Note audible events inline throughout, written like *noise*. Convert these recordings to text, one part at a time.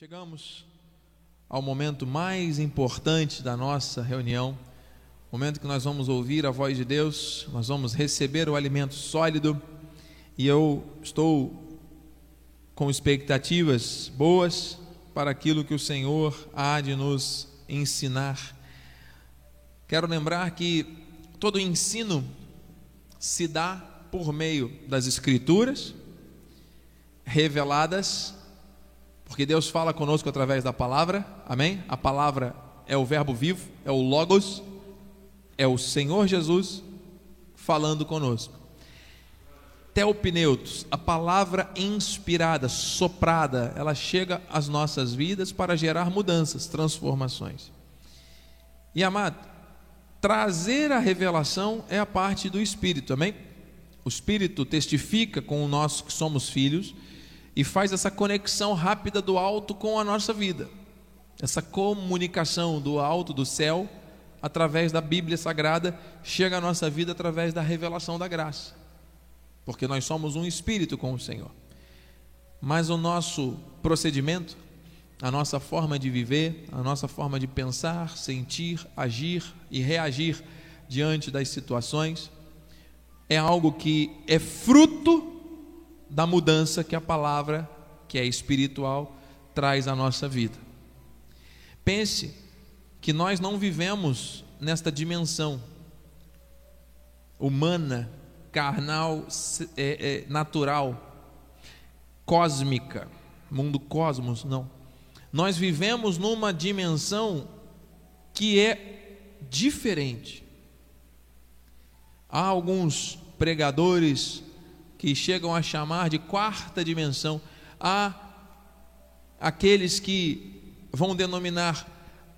Chegamos ao momento mais importante da nossa reunião, momento que nós vamos ouvir a voz de Deus, nós vamos receber o alimento sólido e eu estou com expectativas boas para aquilo que o Senhor há de nos ensinar. Quero lembrar que todo ensino se dá por meio das Escrituras reveladas porque Deus fala conosco através da palavra, amém? A palavra é o Verbo vivo, é o Logos, é o Senhor Jesus falando conosco. Teopneutos, a palavra inspirada, soprada, ela chega às nossas vidas para gerar mudanças, transformações. E amado, trazer a revelação é a parte do Espírito, amém? O Espírito testifica com o nosso que somos filhos e faz essa conexão rápida do alto com a nossa vida. Essa comunicação do alto, do céu, através da Bíblia Sagrada, chega à nossa vida através da revelação da graça. Porque nós somos um espírito com o Senhor. Mas o nosso procedimento, a nossa forma de viver, a nossa forma de pensar, sentir, agir e reagir diante das situações, é algo que é fruto da mudança que a palavra, que é espiritual, traz à nossa vida. Pense que nós não vivemos nesta dimensão humana, carnal, é, é, natural, cósmica, mundo cosmos, não. Nós vivemos numa dimensão que é diferente. Há alguns pregadores que chegam a chamar de quarta dimensão, há aqueles que vão denominar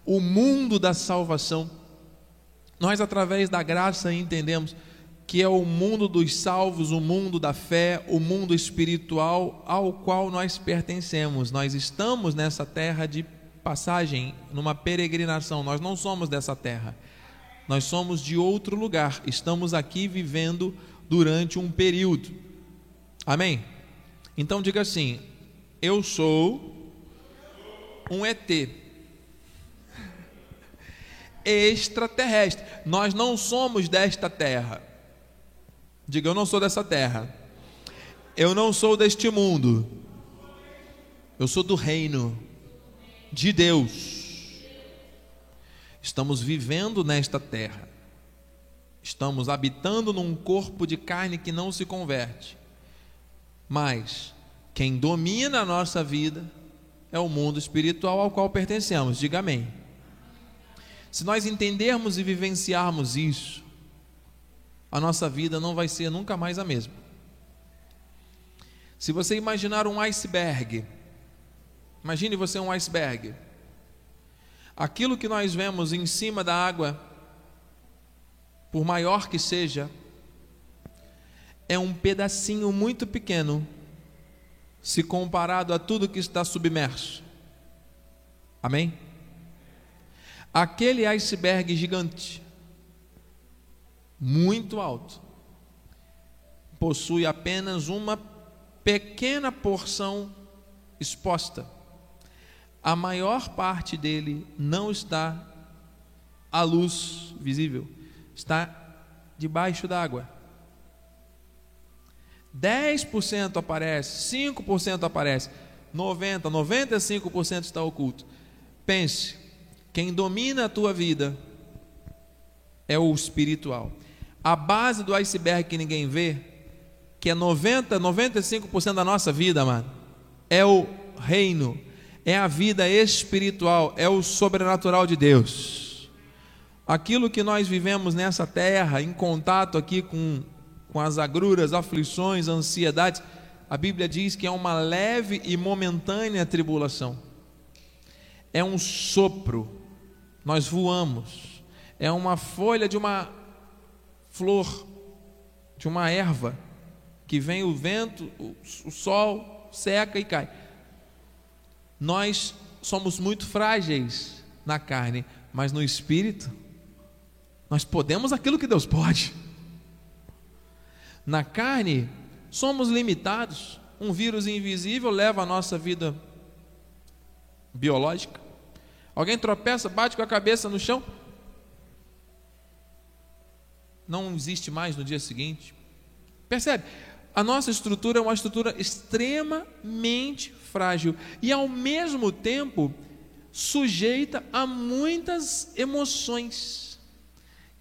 o mundo da salvação. Nós, através da graça, entendemos que é o mundo dos salvos, o mundo da fé, o mundo espiritual ao qual nós pertencemos. Nós estamos nessa terra de passagem, numa peregrinação. Nós não somos dessa terra. Nós somos de outro lugar. Estamos aqui vivendo durante um período. Amém? Então diga assim: Eu sou um ET extraterrestre. Nós não somos desta terra. Diga, eu não sou dessa terra. Eu não sou deste mundo. Eu sou do reino de Deus. Estamos vivendo nesta terra. Estamos habitando num corpo de carne que não se converte. Mas quem domina a nossa vida é o mundo espiritual ao qual pertencemos. Diga amém. Se nós entendermos e vivenciarmos isso, a nossa vida não vai ser nunca mais a mesma. Se você imaginar um iceberg, imagine você um iceberg. Aquilo que nós vemos em cima da água, por maior que seja, é um pedacinho muito pequeno se comparado a tudo que está submerso. Amém? Aquele iceberg gigante, muito alto, possui apenas uma pequena porção exposta. A maior parte dele não está à luz visível, está debaixo d'água. 10% aparece, 5% aparece, 90%, 95% está oculto. Pense, quem domina a tua vida é o espiritual. A base do iceberg que ninguém vê, que é 90, 95% da nossa vida, mano, é o reino, é a vida espiritual, é o sobrenatural de Deus. Aquilo que nós vivemos nessa terra, em contato aqui com com as agruras, aflições, ansiedades, a Bíblia diz que é uma leve e momentânea tribulação. É um sopro, nós voamos, é uma folha de uma flor, de uma erva, que vem o vento, o, sol, seca e cai. Nós somos muito frágeis na carne, mas no espírito, nós podemos aquilo que Deus pode. Na carne, somos limitados. Um vírus invisível leva a nossa vida biológica. Alguém tropeça, bate com a cabeça no chão, não existe mais no dia seguinte. Percebe? A nossa estrutura é uma estrutura extremamente frágil e, ao mesmo tempo, sujeita a muitas emoções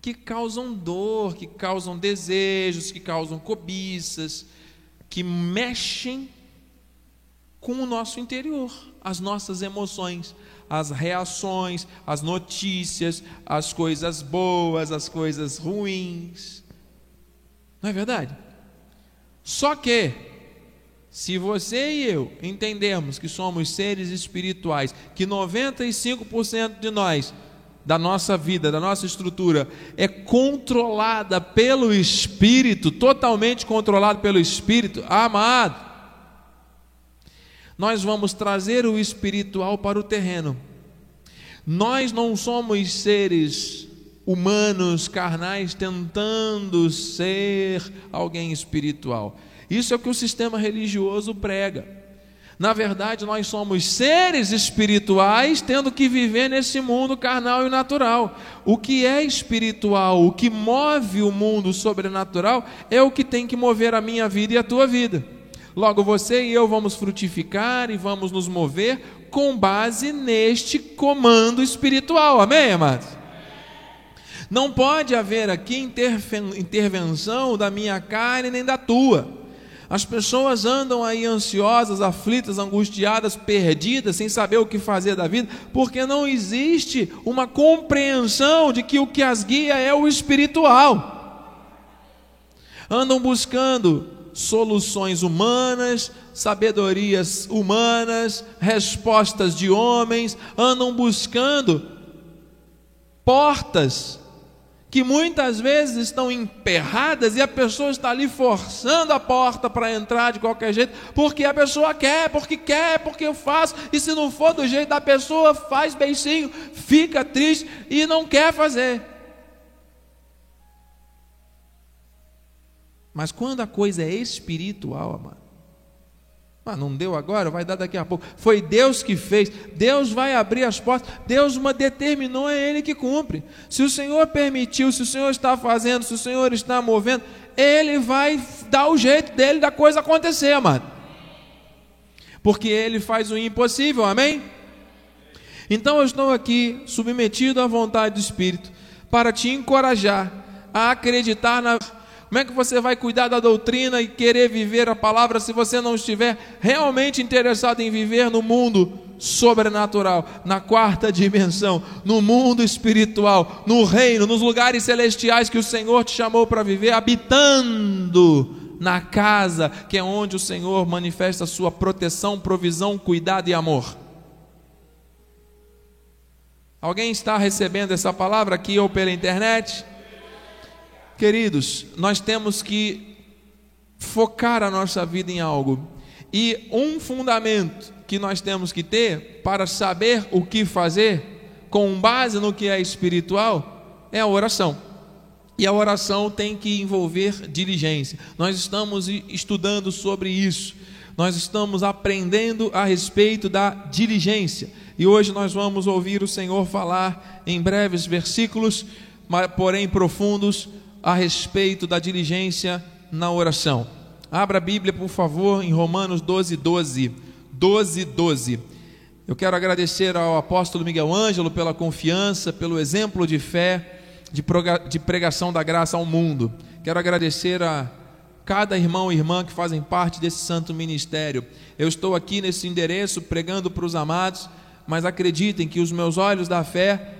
que causam dor, que causam desejos, que causam cobiças, que mexem com o nosso interior, as nossas emoções, as reações, as notícias, as coisas boas, as coisas ruins. Não é verdade? Só que, se você e eu entendermos que somos seres espirituais, que 95% de nós, da nossa vida, da nossa estrutura, é controlada pelo Espírito, totalmente controlado pelo Espírito, amado, nós vamos trazer o espiritual para o terreno. Nós não somos seres humanos, carnais, tentando ser alguém espiritual. Isso é o que o sistema religioso prega. Na verdade, nós somos seres espirituais tendo que viver nesse mundo carnal e natural. O que é espiritual, o que move o mundo sobrenatural, é o que tem que mover a minha vida e a tua vida. Logo, você e eu vamos frutificar e vamos nos mover com base neste comando espiritual. Amém, amados? Não pode haver aqui intervenção da minha carne nem da tua. As pessoas andam aí ansiosas, aflitas, angustiadas, perdidas, sem saber o que fazer da vida, porque não existe uma compreensão de que o que as guia é o espiritual. Andam buscando soluções humanas, sabedorias humanas, respostas de homens, andam buscando portas que muitas vezes estão emperradas e a pessoa está ali forçando a porta para entrar de qualquer jeito, porque a pessoa quer, porque quer, porque eu faço, e se não for do jeito da pessoa, faz beicinho, fica triste e não quer fazer. Mas quando a coisa é espiritual, amado, ah, não deu agora, vai dar daqui a pouco. Foi Deus que fez. Deus vai abrir as portas. Deus uma determinou, é Ele que cumpre. Se o Senhor permitiu, se o Senhor está fazendo, se o Senhor está movendo, Ele vai dar o jeito dele da coisa acontecer, amado. Porque Ele faz o impossível, amém? Então eu estou aqui submetido à vontade do Espírito para te encorajar a acreditar na como é que você vai cuidar da doutrina e querer viver a palavra se você não estiver realmente interessado em viver no mundo sobrenatural, na quarta dimensão, no mundo espiritual, no reino, nos lugares celestiais que o Senhor te chamou para viver, habitando na casa que é onde o Senhor manifesta a sua proteção, provisão, cuidado e amor. Alguém está recebendo essa palavra aqui ou pela internet? Queridos, nós temos que focar a nossa vida em algo. E um fundamento que nós temos que ter para saber o que fazer, com base no que é espiritual, é a oração. E a oração tem que envolver diligência. Nós estamos estudando sobre isso. Nós estamos aprendendo a respeito da diligência. E hoje nós vamos ouvir o Senhor falar em breves versículos, porém profundos, a respeito da diligência na oração. Abra a Bíblia, por favor, em Romanos 12, 12. 12, 12. Eu quero agradecer ao apóstolo Miguel Ângelo pela confiança, pelo exemplo de fé, de pregação da graça ao mundo. Quero agradecer a cada irmão e irmã que fazem parte desse santo ministério. Eu estou aqui nesse endereço pregando para os amados, mas acreditem que os meus olhos da fé,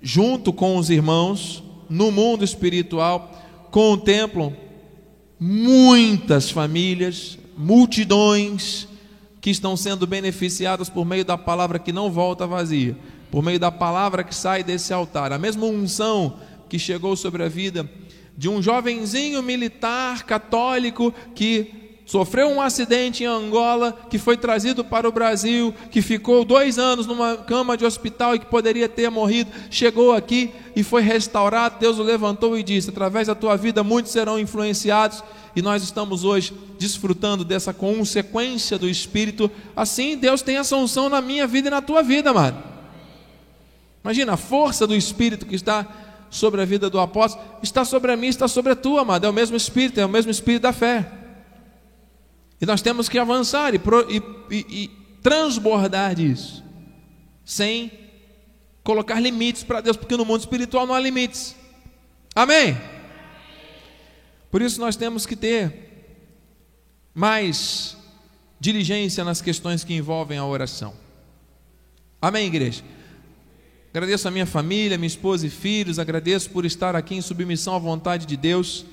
junto com os irmãos, no mundo espiritual contemplam muitas famílias, multidões que estão sendo beneficiadas por meio da palavra que não volta vazia, por meio da palavra que sai desse altar. A mesma unção que chegou sobre a vida de um jovenzinho militar católico que sofreu um acidente em Angola, que foi trazido para o Brasil, que ficou dois anos numa cama de hospital e que poderia ter morrido, chegou aqui e foi restaurado. Deus o levantou e disse: através da tua vida muitos serão influenciados. E nós estamos hoje desfrutando dessa consequência do Espírito. Assim, Deus tem essa unção na minha vida e na tua vida, mano. Imagina a força do Espírito que está sobre a vida do apóstolo, está sobre a mim, está sobre a tua, amado. É o mesmo Espírito, é o mesmo Espírito da fé. E nós temos que avançar e, e, e, e transbordar disso, sem colocar limites para Deus, porque no mundo espiritual não há limites. Amém? Por isso nós temos que ter mais diligência nas questões que envolvem a oração. Amém, igreja? Agradeço a minha família, minha esposa e filhos, agradeço por estar aqui em submissão à vontade de Deus.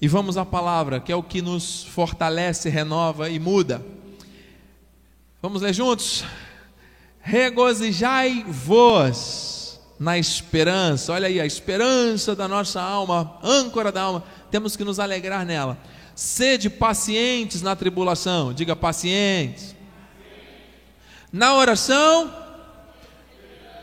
E vamos à palavra, que é o que nos fortalece, renova e muda. Vamos ler juntos? Regozijai-vos na esperança. Olha aí, a esperança da nossa alma, âncora da alma, temos que nos alegrar nela. Sede pacientes na tribulação, diga pacientes. Na oração,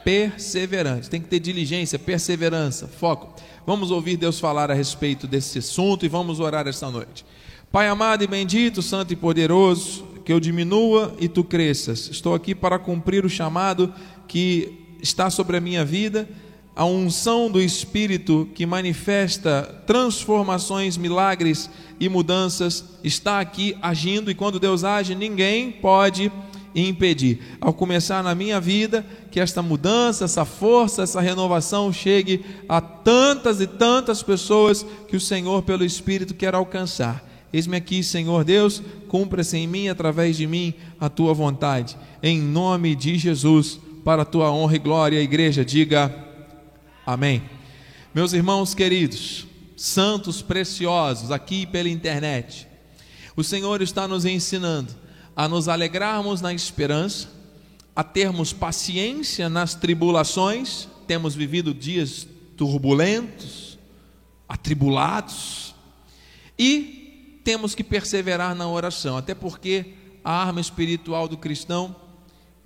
perseverante. Tem que ter diligência, perseverança, foco. Vamos ouvir Deus falar a respeito desse assunto e vamos orar esta noite. Pai amado e bendito, santo e poderoso, que eu diminua e tu cresças. Estou aqui para cumprir o chamado que está sobre a minha vida, a unção do Espírito que manifesta transformações, milagres e mudanças está aqui agindo e quando Deus age, ninguém pode e impedir. Ao começar na minha vida, que esta mudança, essa força, essa renovação chegue a tantas e tantas pessoas que o Senhor, pelo Espírito, quer alcançar. Eis-me aqui, Senhor Deus, cumpra-se em mim, através de mim, a tua vontade. Em nome de Jesus, para a tua honra e glória, a igreja diga amém. Meus irmãos queridos, santos preciosos, aqui pela internet, o Senhor está nos ensinando a nos alegrarmos na esperança, a termos paciência nas tribulações, temos vivido dias turbulentos, atribulados, e temos que perseverar na oração, até porque a arma espiritual do cristão,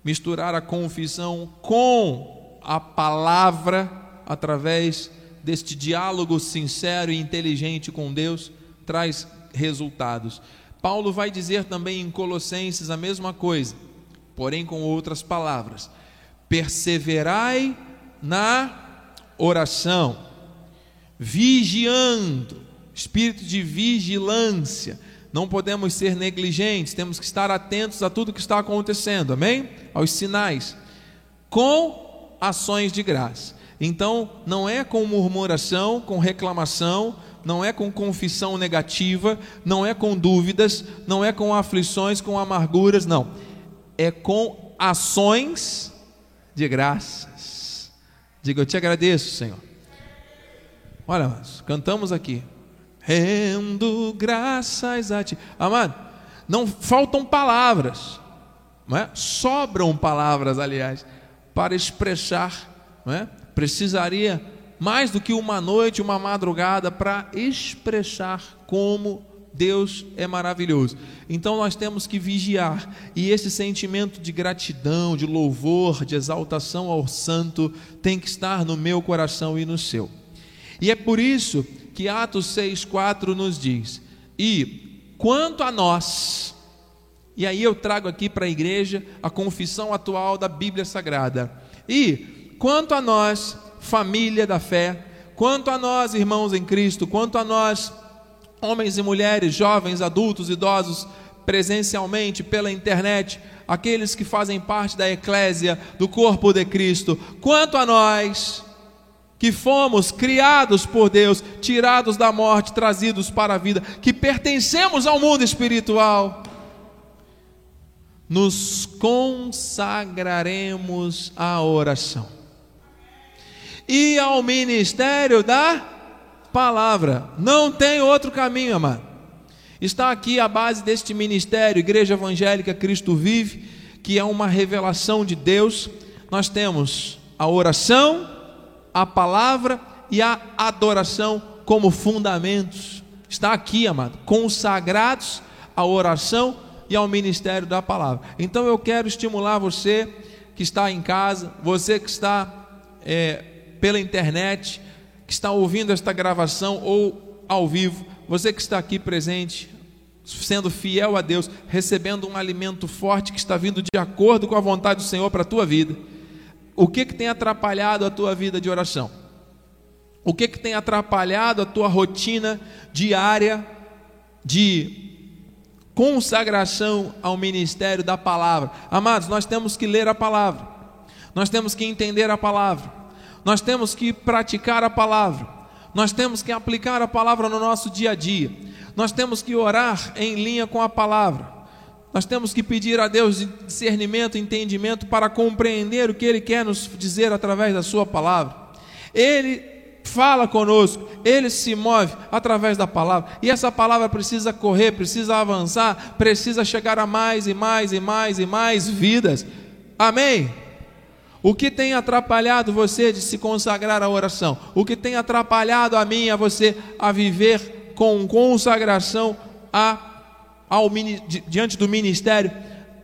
misturar a confissão com a palavra, através deste diálogo sincero e inteligente com Deus, traz resultados. Paulo vai dizer também em Colossenses a mesma coisa, porém com outras palavras: perseverai na oração, vigiando, espírito de vigilância. Não podemos ser negligentes, temos que estar atentos a tudo que está acontecendo, amém? Aos sinais, com ações de graça. Então, não é com murmuração, com reclamação, não é com confissão negativa, não é com dúvidas, não é com aflições, com amarguras, não. É com ações de graças. Diga, eu te agradeço, Senhor. Olha, cantamos aqui. Rendo graças a ti. Amado, não faltam palavras, não é? sobram palavras, aliás, para expressar, não é? precisaria mais do que uma noite, uma madrugada, para expressar como Deus é maravilhoso. Então nós temos que vigiar, e esse sentimento de gratidão, de louvor, de exaltação ao Santo tem que estar no meu coração e no seu. E é por isso que Atos 6,4 nos diz: E quanto a nós, e aí eu trago aqui para a igreja a confissão atual da Bíblia Sagrada, e quanto a nós, família da fé, quanto a nós, irmãos em Cristo, quanto a nós, homens e mulheres, jovens, adultos, idosos, presencialmente, pela internet, aqueles que fazem parte da eclésia, do corpo de Cristo, quanto a nós, que fomos criados por Deus, tirados da morte, trazidos para a vida, que pertencemos ao mundo espiritual, nos consagraremos à oração e ao ministério da palavra. Não tem outro caminho, amado. Está aqui a base deste ministério, Igreja Evangélica Cristo Vive, que é uma revelação de Deus. Nós temos a oração, a palavra e a adoração como fundamentos. Está aqui, amado, consagrados à oração e ao ministério da palavra. Então eu quero estimular você que está em casa, você que está é, pela internet, que está ouvindo esta gravação ou ao vivo, você que está aqui presente, sendo fiel a Deus, recebendo um alimento forte que está vindo de acordo com a vontade do Senhor para a tua vida. O que, que tem atrapalhado a tua vida de oração? O que, que tem atrapalhado a tua rotina diária de consagração ao ministério da palavra? Amados, nós temos que ler a palavra, nós temos que entender a palavra, nós temos que praticar a palavra, nós temos que aplicar a palavra no nosso dia a dia, nós temos que orar em linha com a palavra. Nós temos que pedir a Deus discernimento, entendimento para compreender o que Ele quer nos dizer através da Sua palavra. Ele fala conosco, Ele se move através da palavra, e essa palavra precisa correr, precisa avançar, precisa chegar a mais e mais e mais e mais vidas. Amém? O que tem atrapalhado você de se consagrar à oração? O que tem atrapalhado a mim a você a viver com consagração a ao, diante do ministério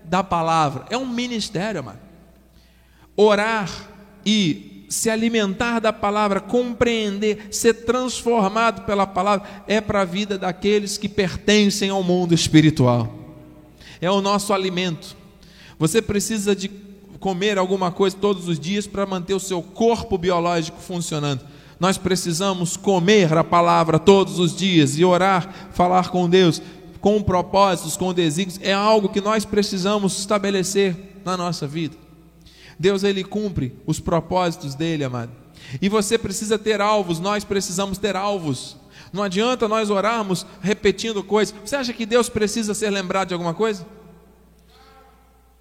da palavra. É um ministério, mano. Orar e se alimentar da palavra, compreender, ser transformado pela palavra, é para a vida daqueles que pertencem ao mundo espiritual. É o nosso alimento. Você precisa de comer alguma coisa todos os dias para manter o seu corpo biológico funcionando. Nós precisamos comer a palavra todos os dias e orar, falar com Deus, com propósitos, com desígnios, é algo que nós precisamos estabelecer na nossa vida. Deus ele cumpre os propósitos dele, amado. E você precisa ter alvos, nós precisamos ter alvos. Não adianta nós orarmos repetindo coisas. Você acha que Deus precisa ser lembrado de alguma coisa?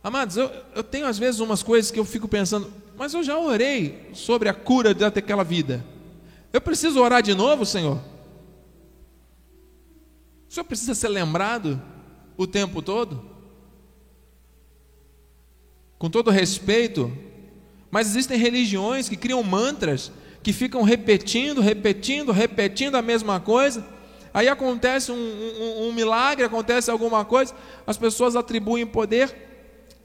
Amados, eu, eu tenho às vezes umas coisas que eu fico pensando, mas eu já orei sobre a cura daquela vida. Eu preciso orar de novo, Senhor? O senhor precisa ser lembrado o tempo todo? Com todo respeito, mas existem religiões que criam mantras que ficam repetindo, repetindo, repetindo a mesma coisa. Aí acontece um, um, um milagre, acontece alguma coisa, as pessoas atribuem poder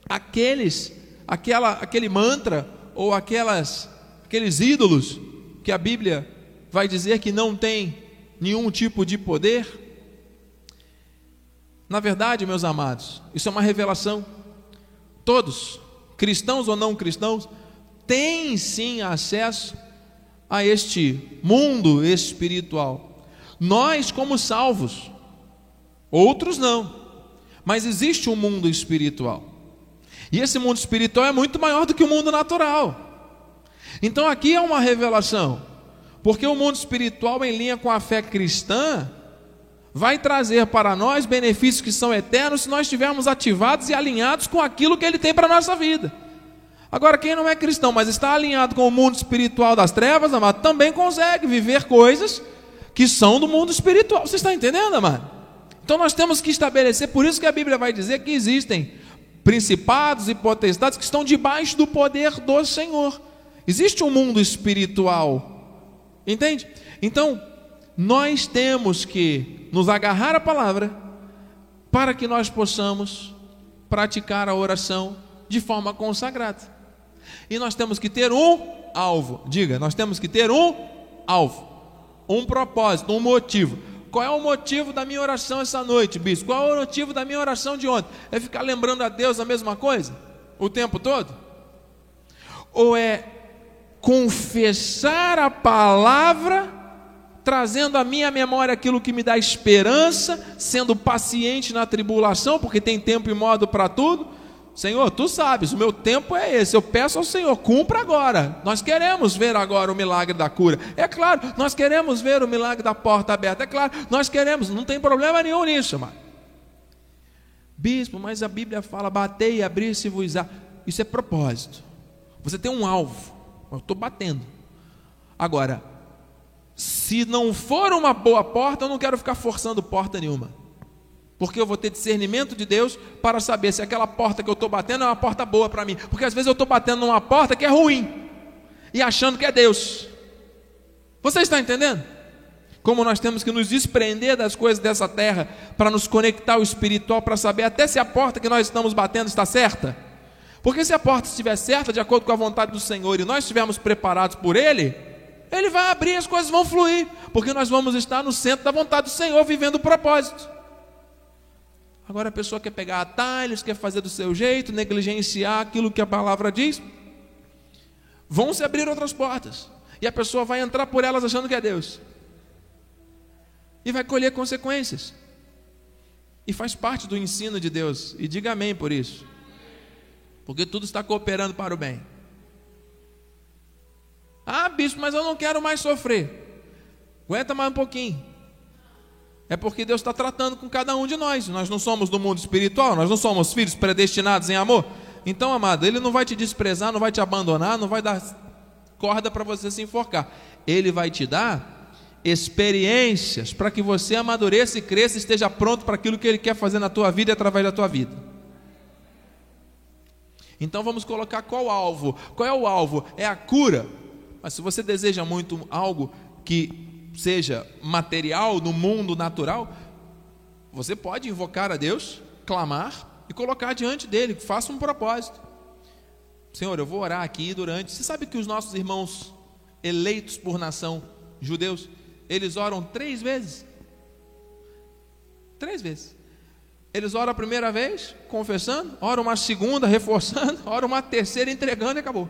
àqueles, aquela, aquele mantra ou aquelas, aqueles ídolos que a Bíblia vai dizer que não tem nenhum tipo de poder. Na verdade, meus amados, isso é uma revelação. Todos, cristãos ou não cristãos, têm sim acesso a este mundo espiritual. Nós, como salvos, outros não, mas existe um mundo espiritual. E esse mundo espiritual é muito maior do que o mundo natural. Então aqui é uma revelação, porque o mundo espiritual, em linha com a fé cristã, vai trazer para nós benefícios que são eternos se nós estivermos ativados e alinhados com aquilo que Ele tem para a nossa vida. Agora, quem não é cristão, mas está alinhado com o mundo espiritual das trevas, amado, também consegue viver coisas que são do mundo espiritual. Você está entendendo, amado? Então nós temos que estabelecer, por isso que a Bíblia vai dizer que existem principados e potestades que estão debaixo do poder do Senhor. Existe um mundo espiritual. Entende? Então, nós temos que nos agarrar à palavra para que nós possamos praticar a oração de forma consagrada. E nós temos que ter um alvo. Diga, nós temos que ter um alvo, um propósito, um motivo. Qual é o motivo da minha oração essa noite, bispo? Qual é o motivo da minha oração de ontem? É ficar lembrando a Deus a mesma coisa o tempo todo? Ou é confessar a palavra trazendo à minha memória aquilo que me dá esperança, sendo paciente na tribulação, porque tem tempo e modo para tudo. Senhor, tu sabes, o meu tempo é esse. Eu peço ao Senhor, cumpra agora. Nós queremos ver agora o milagre da cura. É claro, nós queremos ver o milagre da porta aberta. É claro, nós queremos, não tem problema nenhum nisso, mano. Bispo, mas a Bíblia fala: batei e abrir-se-vos-á. Isso é propósito. Você tem um alvo. Eu estou batendo. Agora, se não for uma boa porta, eu não quero ficar forçando porta nenhuma. Porque eu vou ter discernimento de Deus para saber se aquela porta que eu estou batendo é uma porta boa para mim. Porque às vezes eu estou batendo numa porta que é ruim e achando que é Deus. Você está entendendo? como nós temos que nos desprender das coisas dessa terra para nos conectar ao espiritual, para saber até se a porta que nós estamos batendo está certa. Porque se a porta estiver certa, de acordo com a vontade do Senhor, e nós estivermos preparados por Ele, Ele vai abrir e as coisas vão fluir, porque nós vamos estar no centro da vontade do Senhor, vivendo o propósito. Agora a pessoa quer pegar atalhos, quer fazer do seu jeito, negligenciar aquilo que a palavra diz. Vão se abrir outras portas. E a pessoa vai entrar por elas achando que é Deus. E vai colher consequências. E faz parte do ensino de Deus. E diga amém por isso. Porque tudo está cooperando para o bem. Ah, bispo, mas eu não quero mais sofrer. Aguenta mais um pouquinho. É porque Deus está tratando com cada um de nós. Nós não somos do mundo espiritual, nós não somos filhos predestinados em amor. Então, amado, Ele não vai te desprezar, não vai te abandonar, não vai dar corda para você se enforcar. Ele vai te dar experiências para que você amadureça e cresça e esteja pronto para aquilo que Ele quer fazer na tua vida e através da tua vida. Então vamos colocar qual alvo? Qual é o alvo? É a cura. Mas se você deseja muito algo que seja material no mundo natural, você pode invocar a Deus, clamar e colocar diante dele, faça um propósito. Senhor, eu vou orar aqui durante. Você sabe que os nossos irmãos eleitos por nação, judeus, eles oram três vezes. Três vezes. Eles oram a primeira vez, confessando, oram uma segunda, *laughs* reforçando, oram uma terceira, entregando e acabou.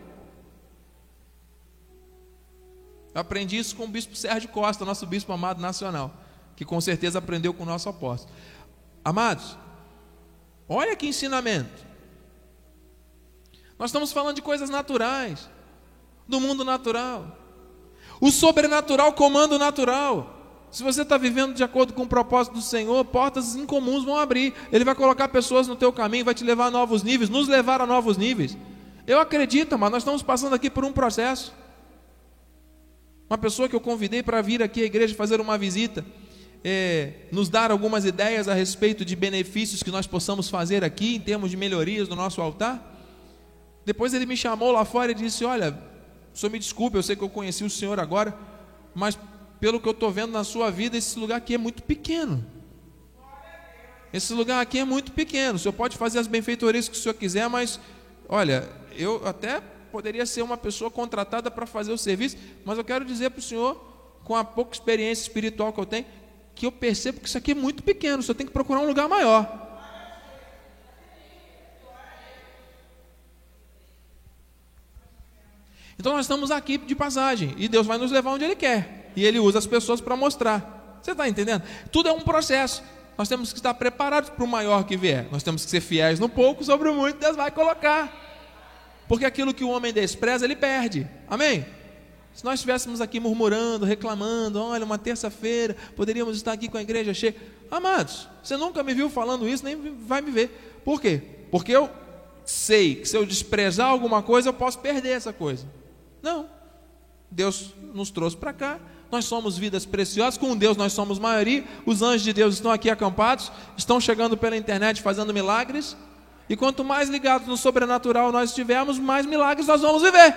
Eu aprendi isso com o bispo Sérgio Costa, nosso bispo amado nacional, que com certeza aprendeu com o nosso apóstolo. Amados, olha que ensinamento. Nós estamos falando de coisas naturais, do mundo natural. O sobrenatural comanda o natural. Se você está vivendo de acordo com o propósito do Senhor, portas incomuns vão abrir. Ele vai colocar pessoas no teu caminho, vai te levar a novos níveis, nos levar a novos níveis. Eu acredito, mas nós estamos passando aqui por um processo. Uma pessoa que eu convidei para vir aqui à igreja fazer uma visita, é, nos dar algumas ideias a respeito de benefícios que nós possamos fazer aqui em termos de melhorias no nosso altar. Depois ele me chamou lá fora e disse: Olha, o senhor me desculpe, eu sei que eu conheci o senhor agora, mas pelo que eu estou vendo na sua vida, esse lugar aqui é muito pequeno. Esse lugar aqui é muito pequeno. O senhor pode fazer as benfeitorias que o senhor quiser, mas olha, eu até poderia ser uma pessoa contratada para fazer o serviço, mas eu quero dizer para o senhor, com a pouca experiência espiritual que eu tenho, que eu percebo que isso aqui é muito pequeno, senhor tem que procurar um lugar maior. Então nós estamos aqui de passagem e Deus vai nos levar onde Ele quer e Ele usa as pessoas para mostrar. Você está entendendo? Tudo é um processo. Nós temos que estar preparados para o maior que vier. Nós temos que ser fiéis no pouco, sobre o muito Deus vai colocar. Porque aquilo que o homem despreza, ele perde. Amém? Se nós estivéssemos aqui murmurando, reclamando, olha, uma terça-feira, poderíamos estar aqui com a igreja cheia. Amados, você nunca me viu falando isso, nem vai me ver. Por quê? Porque eu sei que se eu desprezar alguma coisa, eu posso perder essa coisa. Não. Deus nos trouxe para cá. Nós somos vidas preciosas, com Deus nós somos maioria. Os anjos de Deus estão aqui acampados, estão chegando pela internet fazendo milagres. E quanto mais ligados no sobrenatural nós estivermos, mais milagres nós vamos viver.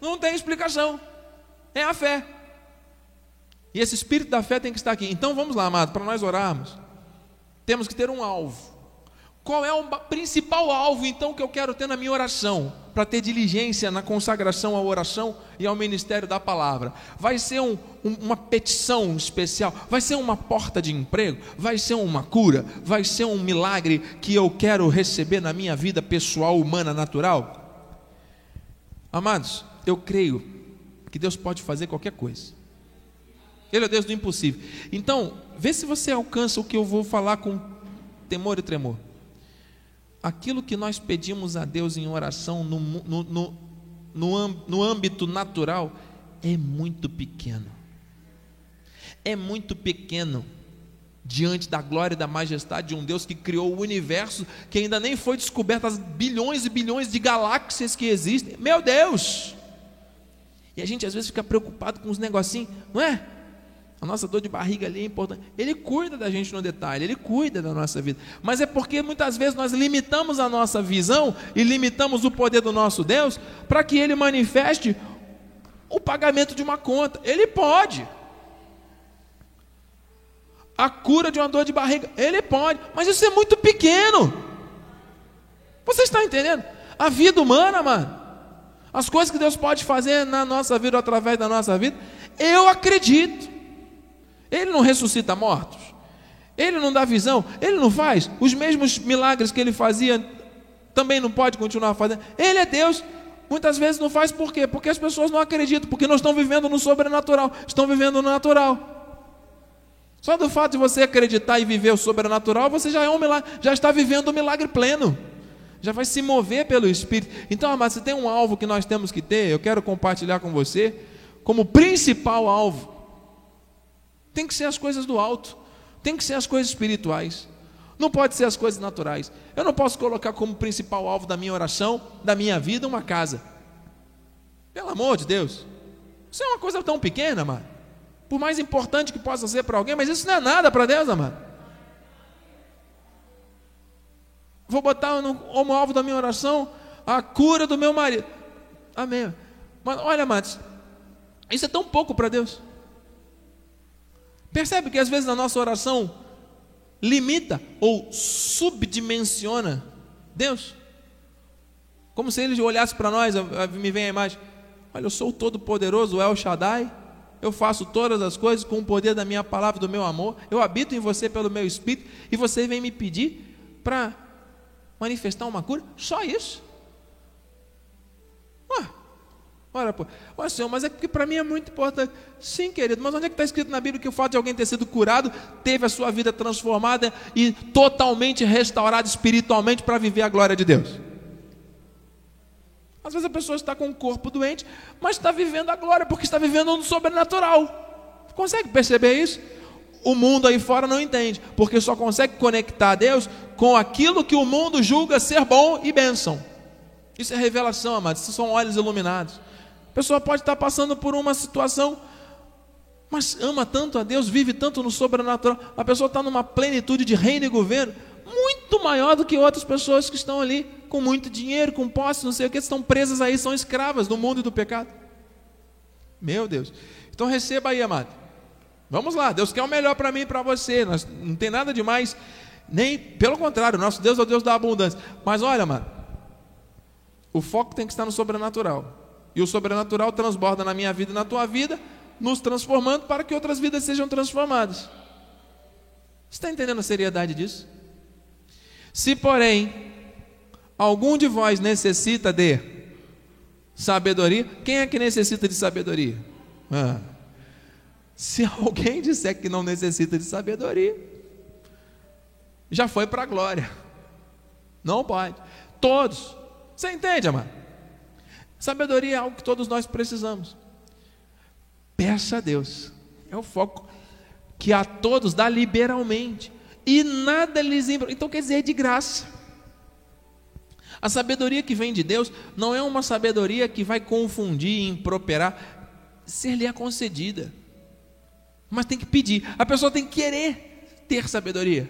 Não tem explicação. É a fé. E esse espírito da fé tem que estar aqui. Então vamos lá, amado, para nós orarmos. Temos que ter um alvo. Qual é o principal alvo, então, que eu quero ter na minha oração? Para ter diligência na consagração à oração e ao ministério da palavra. Vai ser um, um, uma petição especial? Vai ser uma porta de emprego? Vai ser uma cura? Vai ser um milagre que eu quero receber na minha vida pessoal, humana, natural? Amados, eu creio que Deus pode fazer qualquer coisa. Ele é Deus do impossível. Então, vê se você alcança o que eu vou falar com temor e tremor aquilo que nós pedimos a Deus em oração no, no, no, no, no âmbito natural é muito pequeno. É muito pequeno diante da glória e da majestade de um Deus que criou o universo, que ainda nem foi descoberto as bilhões e bilhões de galáxias que existem. Meu Deus! E a gente às vezes fica preocupado com uns negocinhos, não é? A nossa dor de barriga ali é importante. Ele cuida da gente no detalhe, ele cuida da nossa vida. Mas é porque muitas vezes nós limitamos a nossa visão e limitamos o poder do nosso Deus para que ele manifeste o pagamento de uma conta. Ele pode. A cura de uma dor de barriga. Ele pode. Mas isso é muito pequeno. Você está entendendo? A vida humana, mano. As coisas que Deus pode fazer na nossa vida, através da nossa vida, eu acredito. Ele não ressuscita mortos. Ele não dá visão. Ele não faz os mesmos milagres que ele fazia. Também não pode continuar fazendo. Ele é Deus. Muitas vezes não faz por quê? Porque as pessoas não acreditam, porque não estão vivendo no sobrenatural, estão vivendo no natural. Só do fato de você acreditar e viver o sobrenatural, você já é um milagre, já está vivendo o um milagre pleno. Já vai se mover pelo Espírito. Então, amado, se tem um alvo que nós temos que ter, eu quero compartilhar com você, como principal alvo. Tem que ser as coisas do alto, tem que ser as coisas espirituais. Não pode ser as coisas naturais. Eu não posso colocar como principal alvo da minha oração, da minha vida, uma casa. Pelo amor de Deus. Isso é uma coisa tão pequena, mano. Por mais importante que possa ser para alguém, mas isso não é nada para Deus, amado. Vou botar como alvo da minha oração a cura do meu marido. Amém. Mas olha, amados, isso é tão pouco para Deus. Percebe que às vezes na nossa oração limita ou subdimensiona Deus. Como se ele olhasse para nós, me vem a imagem: olha, eu sou o Todo-Poderoso, El Shaddai, eu faço todas as coisas com o poder da minha palavra, do meu amor, eu habito em você pelo meu espírito, e você vem me pedir para manifestar uma cura? Só isso? Pô, olha Senhor, mas é que para mim é muito importante. Sim, querido, mas onde é que está escrito na Bíblia que o fato de alguém ter sido curado, teve a sua vida transformada e totalmente restaurada espiritualmente para viver a glória de Deus? Às vezes a pessoa está com o corpo doente, mas está vivendo a glória, porque está vivendo no sobrenatural. Consegue perceber isso? O mundo aí fora não entende, porque só consegue conectar Deus com aquilo que o mundo julga ser bom e bênção. Isso é revelação, amados, isso são olhos iluminados pessoa pode estar passando por uma situação, mas ama tanto a Deus, vive tanto no sobrenatural. A pessoa está numa plenitude de reino e governo muito maior do que outras pessoas que estão ali com muito dinheiro, com posse, não sei o que, estão presas aí, são escravas do mundo e do pecado. Meu Deus. Então receba aí, amado. Vamos lá, Deus quer o melhor para mim e para você. Nós, não tem nada de mais, nem pelo contrário, nosso Deus é o Deus da abundância. Mas olha, amado, o foco tem que estar no sobrenatural. E o sobrenatural transborda na minha vida e na tua vida, nos transformando para que outras vidas sejam transformadas. Você está entendendo a seriedade disso? Se, porém, algum de vós necessita de sabedoria, quem é que necessita de sabedoria? Ah. Se *laughs* alguém disser que não necessita de sabedoria, já foi para a glória. Não pode. Todos. Você entende, amado? Sabedoria é algo que todos nós precisamos. Peça a Deus. É o foco que a todos dá liberalmente e nada lhes então quer dizer é de graça. A sabedoria que vem de Deus não é uma sabedoria que vai confundir e improperar, ser-lhe é concedida. Mas tem que pedir. A pessoa tem que querer ter sabedoria.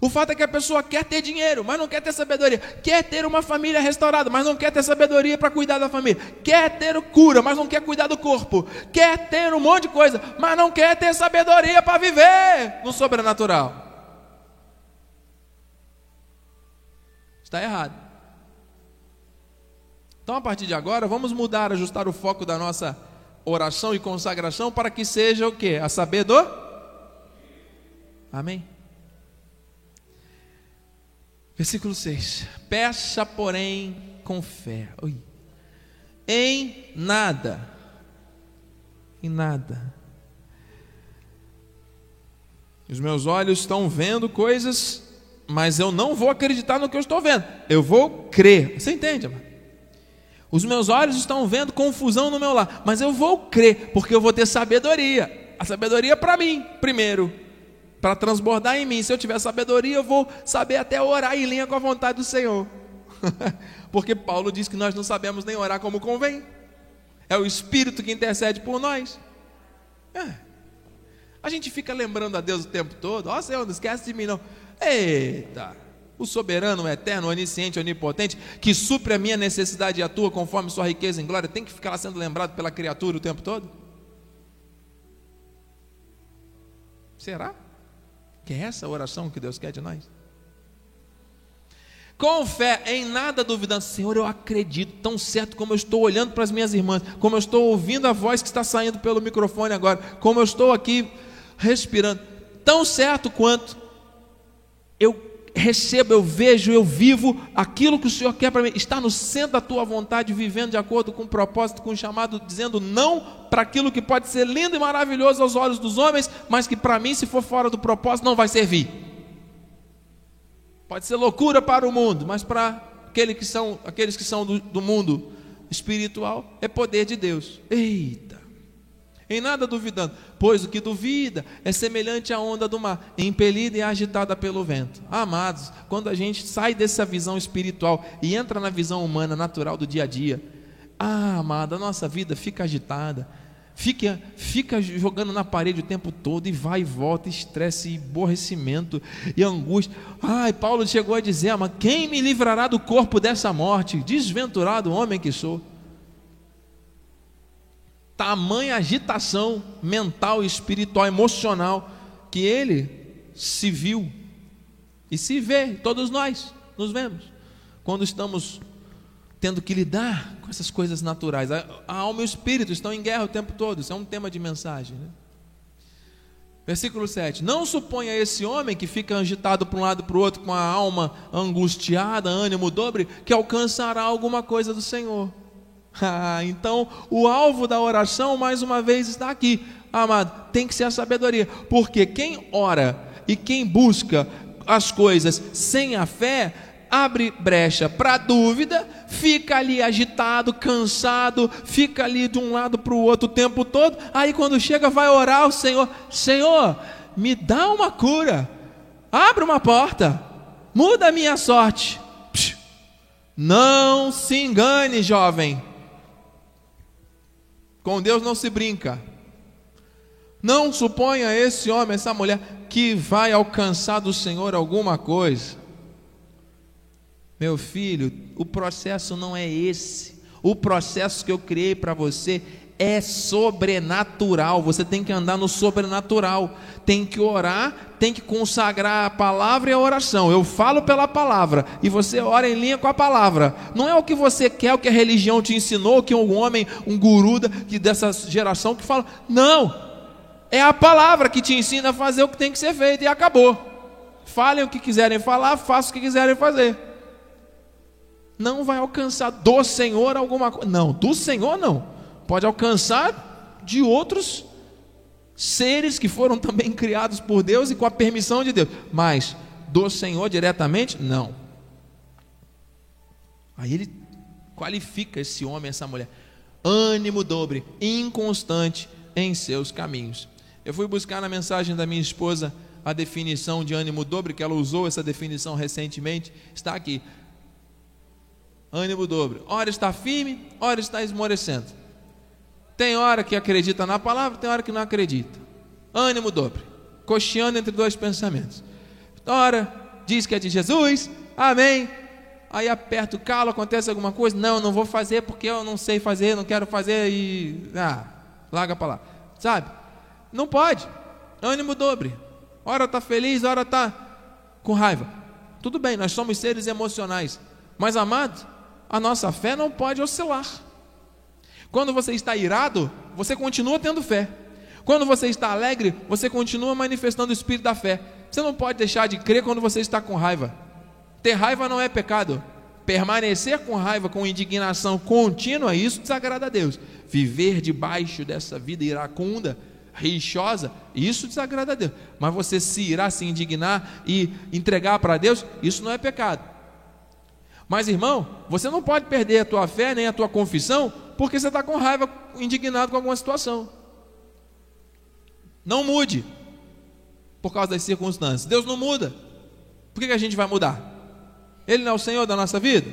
O fato é que a pessoa quer ter dinheiro, mas não quer ter sabedoria. Quer ter uma família restaurada, mas não quer ter sabedoria para cuidar da família. Quer ter cura, mas não quer cuidar do corpo. Quer ter um monte de coisa, mas não quer ter sabedoria para viver no sobrenatural. Está errado. Então, a partir de agora, vamos mudar, ajustar o foco da nossa oração e consagração para que seja o que? A sabedoria. Amém? Versículo 6. Peça, porém, com fé. Oi. Em nada. Em nada. Os meus olhos estão vendo coisas, mas eu não vou acreditar no que eu estou vendo. Eu vou crer. Você entende, amado? Os meus olhos estão vendo confusão no meu lar, mas eu vou crer, porque eu vou ter sabedoria. A sabedoria para mim, primeiro para transbordar em mim. Se eu tiver sabedoria, eu vou saber até orar em linha com a vontade do Senhor. *laughs* Porque Paulo diz que nós não sabemos nem orar como convém. É o Espírito que intercede por nós. É. A gente fica lembrando a Deus o tempo todo. Ó oh, Senhor, não esquece de mim não. Eita, O soberano, o eterno, onisciente, onipotente, que supre a minha necessidade e a tua conforme sua riqueza em glória, tem que ficar sendo lembrado pela criatura o tempo todo? Será? Que é essa a oração que Deus quer de nós? Com fé, em nada duvidando, Senhor, eu acredito, tão certo como eu estou olhando para as minhas irmãs, como eu estou ouvindo a voz que está saindo pelo microfone agora, como eu estou aqui respirando, tão certo quanto eu recebo, eu vejo, eu vivo aquilo que o Senhor quer para mim, está no centro da tua vontade, vivendo de acordo com o propósito, com o chamado, dizendo não para aquilo que pode ser lindo e maravilhoso aos olhos dos homens, mas que para mim, se for fora do propósito, não vai servir. Pode ser loucura para o mundo, mas para aqueles que são, aqueles que são do, do mundo espiritual, é poder de Deus. Eita! Em nada duvidando, pois o que duvida é semelhante à onda do mar, impelida e agitada pelo vento. Amados, quando a gente sai dessa visão espiritual e entra na visão humana, natural do dia a dia, ah, amado, a nossa vida fica agitada, fica, fica jogando na parede o tempo todo e vai e volta, estresse e aborrecimento e angústia. Ai, Paulo chegou a dizer: mas quem me livrará do corpo dessa morte? Desventurado homem que sou tamanha agitação mental, espiritual, emocional que ele se viu e se vê, todos nós nos vemos, quando estamos tendo que lidar com essas coisas naturais. A, alma e o espírito estão em guerra o tempo todo, isso é um tema de mensagem. Né? Versículo 7: Não suponha esse homem que fica agitado para um lado para o outro, com a alma angustiada, ânimo dobre, que alcançará alguma coisa do Senhor. *laughs* Ah, então, o alvo da oração, mais uma vez, está aqui, amado. Tem que ser a sabedoria, porque quem ora e quem busca as coisas sem a fé, abre brecha para dúvida, fica ali agitado, cansado, fica ali de um lado para o outro o tempo todo. Aí, quando chega, vai orar ao Senhor: Senhor, me dá uma cura, abre uma porta, muda a minha sorte. Não se engane, jovem. Com Deus não se brinca. Não suponha esse homem, essa mulher, que vai alcançar do Senhor alguma coisa. Meu filho, o processo não é esse. O processo que eu criei para você é sobrenatural. Você tem que andar no sobrenatural. Tem que orar, tem que consagrar a palavra e a oração. Eu falo pela palavra e você ora em linha com a palavra. Não é o que você quer, o que a religião te ensinou, que um homem, um guru que dessa geração que fala. Não. É a palavra que te ensina a fazer o que tem que ser feito e acabou. Falem o que quiserem falar, façam o que quiserem fazer. Não vai alcançar do Senhor alguma coisa. Não, do Senhor não pode alcançar de outros seres que foram *laughs* também criados por Deus e com a permissão de Deus, mas do Senhor diretamente, não. Aí ele qualifica esse homem, essa mulher, ânimo dobre, inconstante em seus caminhos. Eu fui buscar na mensagem da minha esposa a definição de ânimo dobre, que ela usou essa definição recentemente, está aqui. Ânimo dobre, ora está firme, ora está esmorecendo. Tem hora que acredita na palavra, tem hora que não acredita. Ânimo dobre, cocheando entre dois pensamentos. Ora, diz que é de Jesus, amém. Aí aperta o calo, acontece alguma coisa, não, não vou fazer porque eu não sei fazer, não quero fazer e. Ah, larga para lá. Sabe? Não pode. Ânimo dobre. Ora está feliz, ora está com raiva. Tudo bem, nós somos seres emocionais. Mas, amado, a nossa fé não pode oscilar. Quando você está irado, você continua tendo fé. Quando você está alegre, você continua manifestando o espírito da fé. Você não pode deixar de crer quando você está com raiva. Ter raiva não é pecado. Permanecer com raiva, com indignação contínua, isso desagrada a Deus. Viver debaixo dessa vida iracunda, rixosa, isso desagrada a Deus. Mas você se irá, se indignar e entregar para Deus, isso não é pecado. Mas irmão, você não pode perder a tua fé nem a tua confissão porque você está com raiva, indignado com alguma situação. Não mude por causa das circunstâncias. Deus não muda. Por que, a gente vai mudar? Ele não é o Senhor da nossa vida?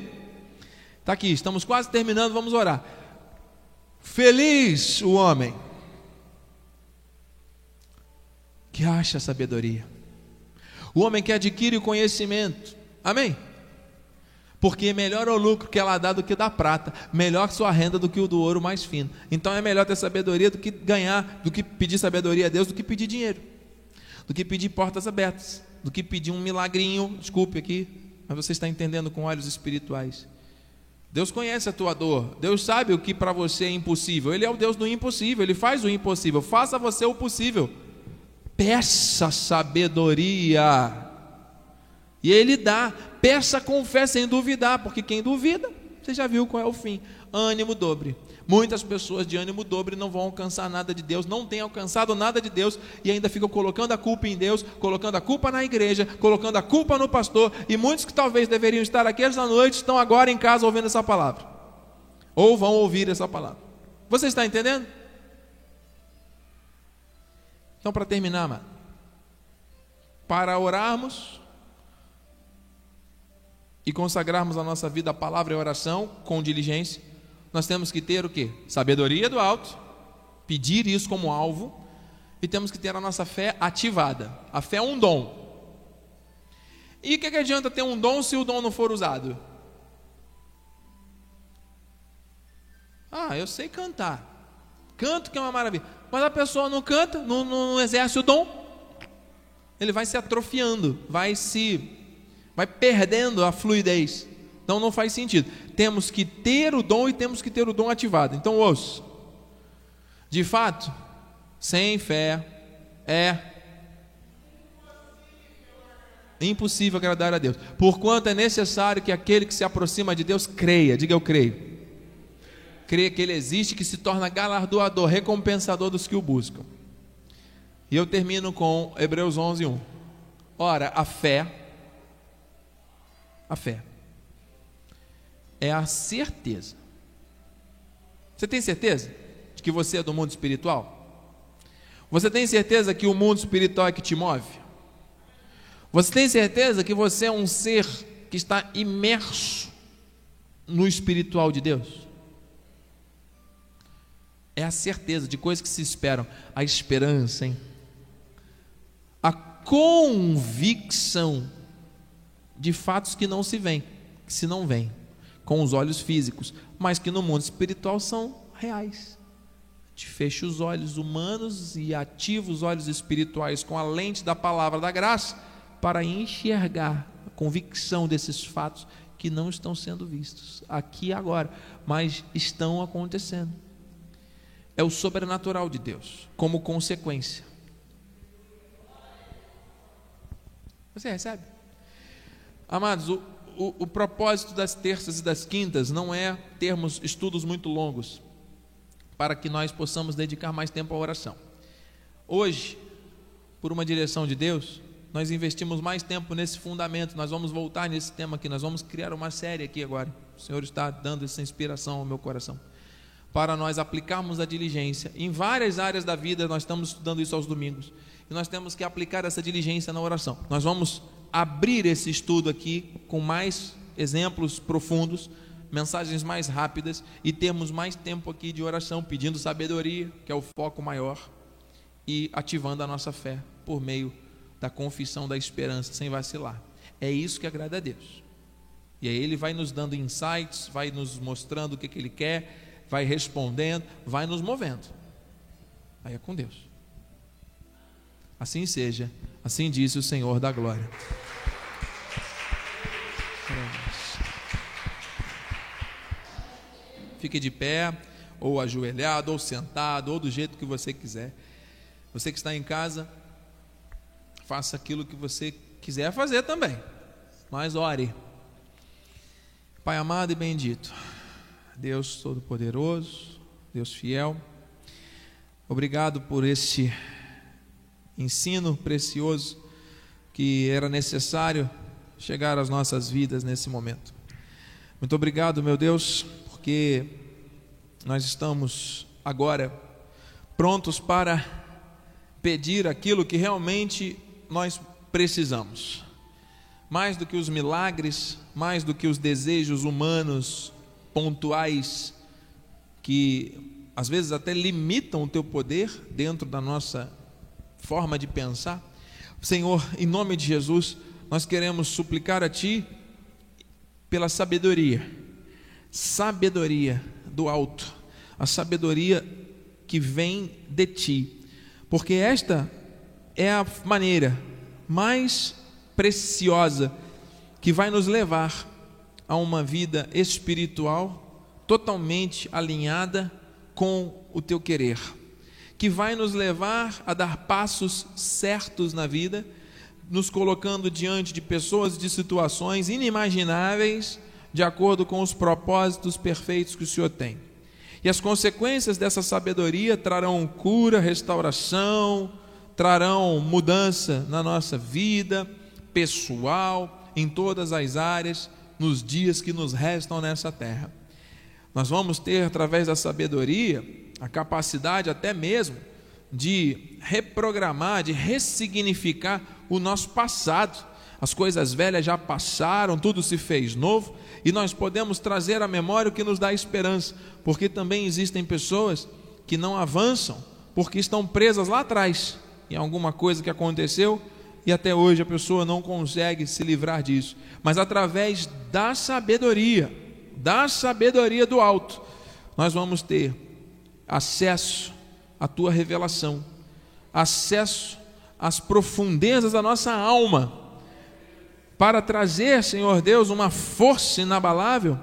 Está aqui, estamos quase terminando, vamos orar. Feliz o homem que acha sabedoria, o homem que adquire o conhecimento, Amém? Porque melhor é o lucro que ela dá do que da prata, melhor sua renda do que o do ouro mais fino. Então é melhor ter sabedoria do que ganhar, do que pedir sabedoria a Deus, do que pedir dinheiro, do que pedir portas abertas, do que pedir um milagrinho. Desculpe aqui, mas você está entendendo com olhos espirituais. Deus conhece a tua dor, Deus sabe o que para você é impossível. Ele é o Deus do impossível, ele faz o impossível. Faça você o possível. Peça sabedoria. E ele dá. Peça com fé sem duvidar, porque quem duvida, você já viu qual é o fim. Ânimo dobre. Muitas pessoas de ânimo dobre não vão alcançar nada de Deus, não têm alcançado nada de Deus e ainda ficam colocando a culpa em Deus, colocando a culpa na igreja, colocando a culpa no pastor. E muitos que talvez deveriam estar aqui esta noite estão agora em casa ouvindo essa palavra, ou vão ouvir essa palavra. Você está entendendo? Então, para terminar, mano, para orarmos, e consagrarmos a nossa vida à palavra e oração com diligência, nós temos que ter o que? Sabedoria do alto, pedir isso como alvo, e temos que ter a nossa fé ativada. A fé é um dom. E o que, que adianta ter um dom se o dom não for usado? Ah, eu sei cantar. Canto que é uma maravilha. Mas a pessoa não canta, não, não exerce o dom. Ele vai se atrofiando, vai se vai perdendo a fluidez. Então não faz sentido. Temos que ter o dom e temos que ter o dom ativado. Então ouça. De fato, sem fé é impossível agradar a Deus. Porquanto é necessário que aquele que se aproxima de Deus creia. Diga eu creio. Creia que ele existe, que se torna galardoador, recompensador dos que o buscam. E eu termino com Hebreus 11, 1. Ora, a fé a fé é a certeza. Você tem certeza de que você é do mundo espiritual? Você tem certeza que o mundo espiritual é que te move? Você tem certeza que você é um ser que está imerso no espiritual de Deus? É a certeza de coisas que se esperam, a esperança, hein? A convicção de fatos que não se veem, que se não veem com os olhos físicos, mas que no mundo espiritual são reais. Te fecha os olhos humanos e ativa os olhos espirituais com a lente da palavra da graça para enxergar a convicção desses fatos que não estão sendo vistos aqui e agora, mas estão acontecendo. É o sobrenatural de Deus, como consequência. Você recebe? Amados, o, o, o, propósito das terças e das quintas não é termos estudos muito longos, para que nós possamos dedicar mais tempo à oração. Hoje, por uma direção de Deus, nós investimos mais tempo nesse fundamento, nós vamos voltar nesse tema aqui, nós vamos criar uma série aqui agora. O Senhor está dando essa inspiração ao meu coração. Para nós aplicarmos a diligência em várias áreas da vida, nós estamos estudando isso aos domingos. E nós temos que aplicar essa diligência na oração. Nós vamos abrir esse estudo aqui com mais exemplos profundos, mensagens mais rápidas e termos mais tempo aqui de oração, pedindo sabedoria, que é o foco maior, e ativando a nossa fé por meio da confissão da esperança, sem vacilar. É isso que agrada a Deus. E aí ele vai nos dando insights, vai nos mostrando o que, que ele quer, vai respondendo, vai nos movendo. Aí é com Deus. Assim seja, assim disse o Senhor da glória. Fique de pé, ou ajoelhado, ou sentado, ou do jeito que você quiser. Você que está em casa, faça aquilo que você quiser fazer também, mas ore. Pai amado e bendito, Deus Todo-Poderoso, Deus fiel, obrigado por este ensino precioso que era necessário chegar às nossas vidas nesse momento. Muito obrigado, meu Deus, porque nós estamos agora prontos para pedir aquilo que realmente nós precisamos. Mais do que os milagres, mais do que os desejos humanos pontuais que às vezes até limitam o teu poder dentro da nossa forma de pensar. Senhor, em nome de Jesus, nós queremos suplicar a Ti pela sabedoria, sabedoria do alto, a sabedoria que vem de Ti, porque esta é a maneira mais preciosa que vai nos levar a uma vida espiritual totalmente alinhada com o Teu querer, que vai nos levar a dar passos certos na vida nos colocando diante de pessoas e de situações inimagináveis, de acordo com os propósitos perfeitos que o Senhor tem. E as consequências dessa sabedoria trarão cura, restauração, trarão mudança na nossa vida pessoal, em todas as áreas, nos dias que nos restam nessa terra. Nós vamos ter, através da sabedoria, a capacidade até mesmo de reprogramar, de ressignificar o nosso passado. As coisas velhas já passaram, tudo se fez novo, e nós podemos trazer à memória o que nos dá esperança, porque também existem pessoas que não avançam porque estão presas lá atrás em alguma coisa que aconteceu e até hoje a pessoa não consegue se livrar disso. Mas através da sabedoria, da sabedoria do alto, nós vamos ter acesso à tua revelação, acesso as profundezas da nossa alma, para trazer, Senhor Deus, uma força inabalável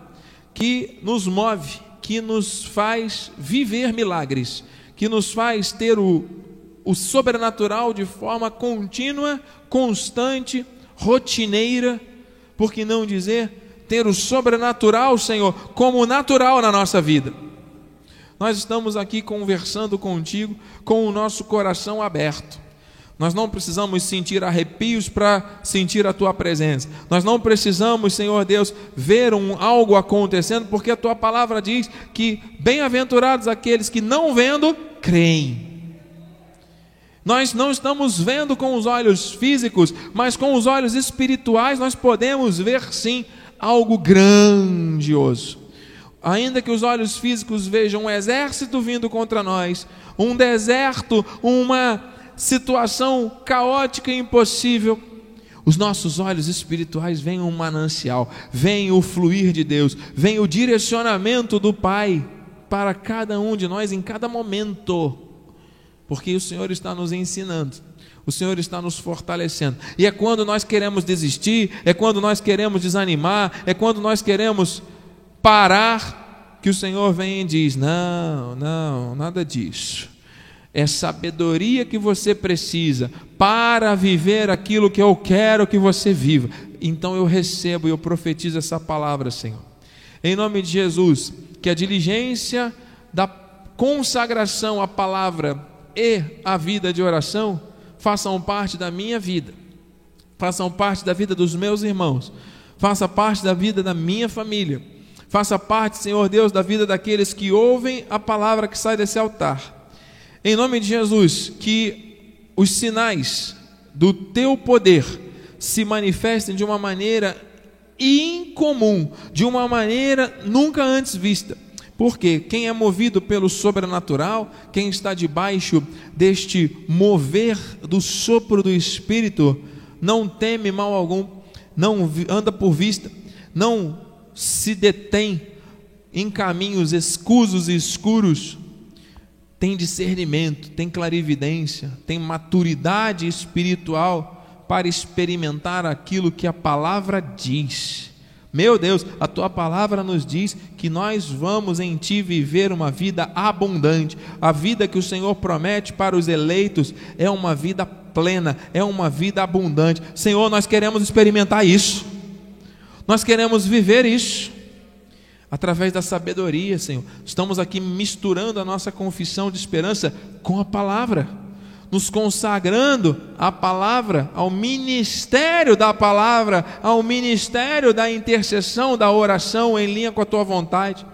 que nos move, que nos faz viver milagres, que nos faz ter o, o sobrenatural de forma contínua, constante, rotineira, por que não dizer ter o sobrenatural, Senhor, como natural na nossa vida. Nós estamos aqui conversando contigo com o nosso coração aberto nós não precisamos sentir arrepios para sentir a tua presença. Nós não precisamos, Senhor Deus, ver um algo acontecendo, porque a tua palavra diz que bem-aventurados aqueles que não vendo creem. Nós não estamos vendo com os olhos físicos, mas com os olhos espirituais nós podemos ver sim algo grandioso. Ainda que os olhos físicos vejam um exército vindo contra nós, um deserto, uma situação caótica e impossível, os nossos olhos espirituais veem um manancial, vem o fluir de Deus, vem o direcionamento do Pai para cada um de nós em cada momento, porque o Senhor está nos ensinando. O Senhor está nos fortalecendo. E é quando nós queremos desistir, é quando nós queremos desanimar, é quando nós queremos parar, que o Senhor vem e diz: Não, não, nada disso é sabedoria que você precisa para viver aquilo que eu quero que você viva. Então eu recebo e eu profetizo essa palavra, Senhor. Em nome de Jesus, que a diligência da consagração à palavra e a vida de oração façam parte da minha vida, façam parte da vida dos meus irmãos, faça parte da vida da minha família, faça parte, Senhor Deus, da vida daqueles que ouvem a palavra que sai desse altar em nome de Jesus, que os sinais do teu poder se manifestem de uma maneira incomum, de uma maneira nunca antes vista. Porque quem é movido pelo sobrenatural, quem está debaixo deste mover do sopro do Espírito, não teme mal algum, não anda por vista, não se detém em caminhos escusos e escuros, tem discernimento, tem clarividência, tem maturidade espiritual para experimentar aquilo que a palavra diz. Meu Deus, a tua palavra nos diz que nós vamos em ti viver uma vida abundante. A vida que o Senhor promete para os eleitos é uma vida plena, é uma vida abundante. Senhor, nós queremos experimentar isso. Nós queremos viver isso através da sabedoria, Senhor. Estamos aqui misturando a nossa confissão de esperança com a palavra, nos consagrando à palavra, ao ministério da palavra, ao ministério da intercessão, da oração em linha com a tua vontade.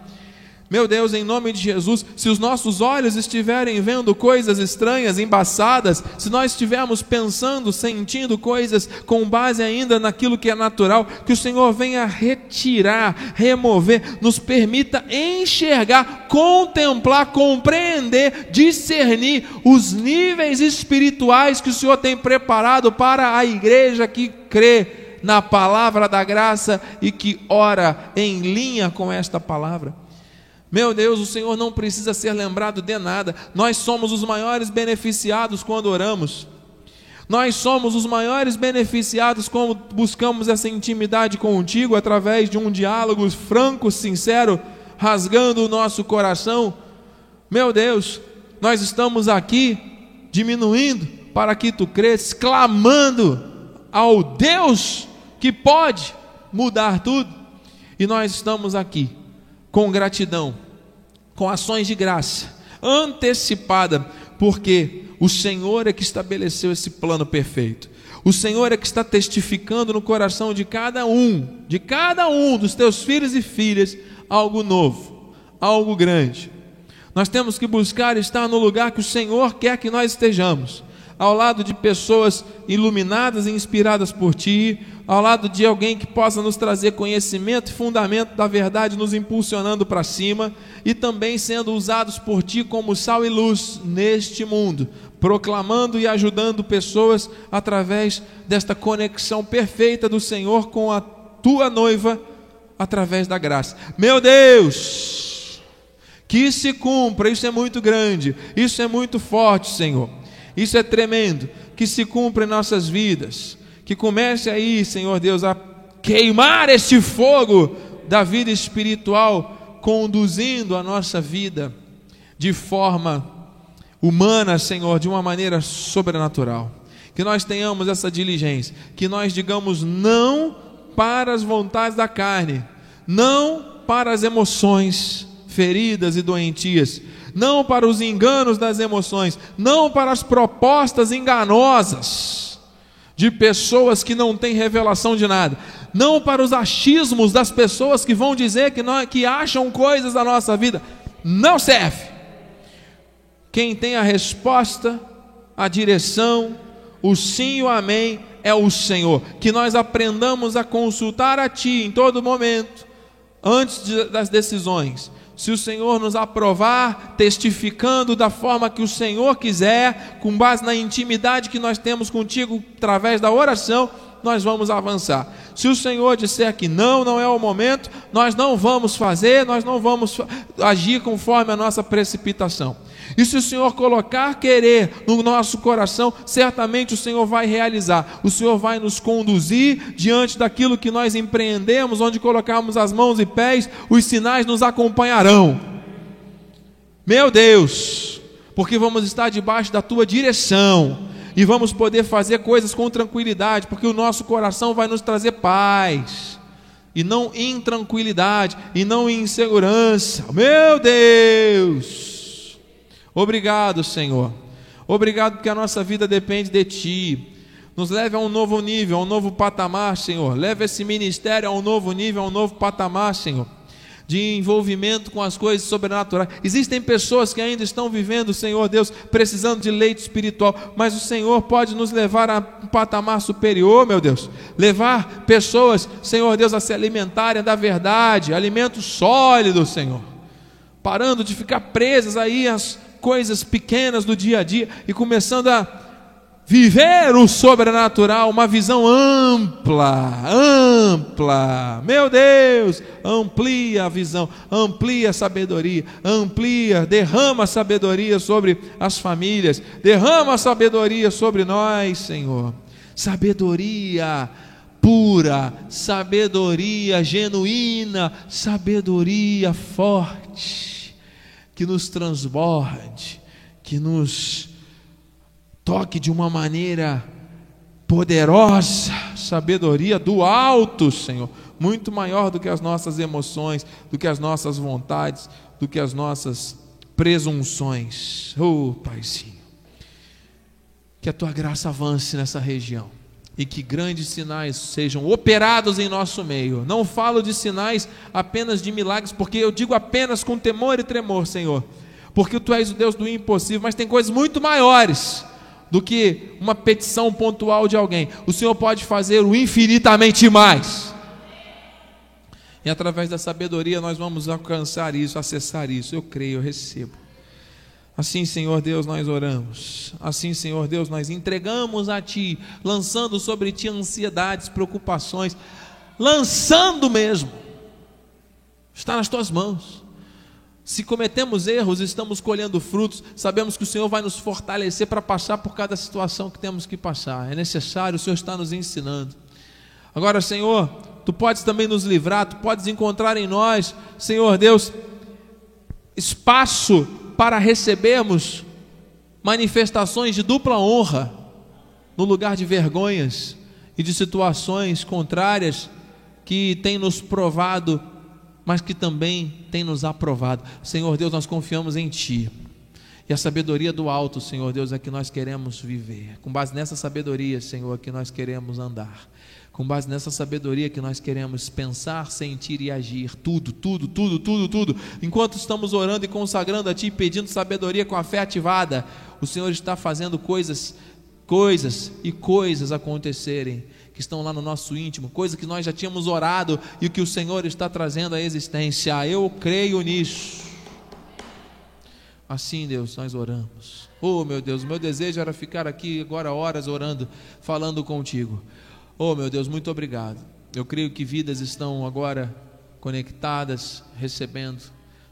Meu Deus, em nome de Jesus, se os nossos olhos estiverem vendo coisas estranhas, embaçadas, se nós estivermos pensando, sentindo coisas com base ainda naquilo que é natural, que o Senhor venha retirar, remover, nos permita enxergar, contemplar, compreender, discernir os níveis espirituais que o Senhor tem preparado para a igreja que crê na palavra da graça e que ora em linha com esta palavra. Meu Deus, o Senhor não precisa ser lembrado de nada, nós somos os maiores beneficiados quando oramos. Nós somos os maiores beneficiados quando buscamos essa intimidade contigo através de um diálogo franco, sincero, rasgando o nosso coração. Meu Deus, nós estamos aqui diminuindo para que tu cresças, clamando ao Deus que pode mudar tudo. E nós estamos aqui com gratidão, com ações de graça antecipada, porque o Senhor é que estabeleceu esse plano perfeito. O Senhor é que está testificando no coração de cada um, de cada um dos teus filhos e filhas, algo novo, algo grande. Nós temos que buscar estar no lugar que o Senhor quer que nós estejamos, ao lado de pessoas iluminadas e inspiradas por Ti, ao lado de alguém que possa nos trazer conhecimento e fundamento da verdade, nos impulsionando para cima, e também sendo usados por Ti como sal e luz neste mundo, proclamando e ajudando pessoas através desta conexão perfeita do Senhor com a tua noiva, através da graça. Meu Deus, que se cumpra, isso é muito grande, isso é muito forte, Senhor, isso é tremendo, que se cumpra em nossas vidas, que comece aí, Senhor Deus, a queimar este fogo da vida espiritual, conduzindo a nossa vida de forma humana, Senhor, de uma maneira sobrenatural. Que nós tenhamos essa diligência, que nós digamos não para as vontades da carne, não para as emoções feridas e doentias, não para os enganos das emoções, não para as propostas enganosas de pessoas que não têm revelação de nada, não para os achismos das pessoas que vão dizer que, nós, que acham coisas da nossa vida, não serve. Quem tem a resposta, a direção, o sim e o amém é o Senhor. Que nós aprendamos a consultar a Ti em todo momento, antes das decisões. Se o Senhor nos aprovar, testificando da forma que o Senhor quiser, com base na intimidade que nós temos contigo através da oração, nós vamos avançar. Se o Senhor disser que não, não é o momento, nós não vamos fazer, nós não vamos agir conforme a nossa precipitação. E se o Senhor colocar querer no nosso coração, certamente o Senhor vai realizar. O Senhor vai nos conduzir diante daquilo que nós empreendemos, onde colocarmos as mãos e pés, os sinais nos acompanharão. Meu Deus, porque vamos estar debaixo da tua direção e vamos poder fazer coisas com tranquilidade, porque o nosso coração vai nos trazer paz. E não intranquilidade, e não insegurança. Meu Deus! Obrigado, Senhor. Obrigado porque a nossa vida depende de Ti. Nos leve a um novo nível, a um novo patamar, Senhor. Leve esse ministério a um novo nível, a um novo patamar, Senhor. De envolvimento com as coisas sobrenaturais. Existem pessoas que ainda estão vivendo, Senhor Deus, precisando de leite espiritual, mas o Senhor pode nos levar a um patamar superior, meu Deus. Levar pessoas, Senhor Deus, a se alimentarem da verdade, alimento sólido, Senhor. Parando de ficar presas aí às coisas pequenas do dia a dia e começando a viver o sobrenatural, uma visão ampla, ampla. Meu Deus, amplia a visão, amplia a sabedoria, amplia, derrama a sabedoria sobre as famílias, derrama a sabedoria sobre nós, Senhor. Sabedoria pura, sabedoria genuína, sabedoria forte que nos transborde, que nos toque de uma maneira poderosa, sabedoria do alto, Senhor, muito maior do que as nossas emoções, do que as nossas vontades, do que as nossas presunções. Oh, Paizinho, que a tua graça avance nessa região e que grandes sinais sejam operados em nosso meio. Não falo de sinais apenas de milagres, porque eu digo apenas com temor e tremor, Senhor, porque tu és o Deus do impossível, mas tem coisas muito maiores do que uma petição pontual de alguém. O Senhor pode fazer o infinitamente mais. E através da sabedoria nós vamos alcançar isso, acessar isso. Eu creio, eu recebo. Assim, Senhor Deus, nós oramos. Assim, Senhor Deus, nós entregamos a Ti, lançando sobre Ti ansiedades, preocupações, lançando mesmo. Está nas Tuas mãos. Se cometemos erros, estamos colhendo frutos, sabemos que o Senhor vai nos fortalecer para passar por cada situação que temos que passar. É necessário, o Senhor está nos ensinando. Agora, Senhor, Tu podes também nos livrar, Tu podes encontrar em nós, Senhor Deus, espaço para recebermos manifestações de dupla honra no lugar de vergonhas e de situações contrárias que têm nos provado mas que também tem nos aprovado. Senhor Deus, nós confiamos em Ti. E a sabedoria do alto, Senhor Deus, é que nós queremos viver. Com base nessa sabedoria, Senhor, que nós queremos andar. Com base nessa sabedoria que nós queremos pensar, sentir e agir. Tudo, tudo, tudo, tudo, tudo. Enquanto estamos orando e consagrando a Ti, pedindo sabedoria com a fé ativada, o Senhor está fazendo coisas, coisas e coisas acontecerem que estão lá no nosso íntimo, coisa que nós já tínhamos orado e que o Senhor está trazendo à existência. Eu creio nisso. Assim, Deus, nós oramos. Oh, meu Deus, meu desejo era ficar aqui agora horas orando, falando contigo. Oh, meu Deus, muito obrigado. Eu creio que vidas estão agora conectadas, recebendo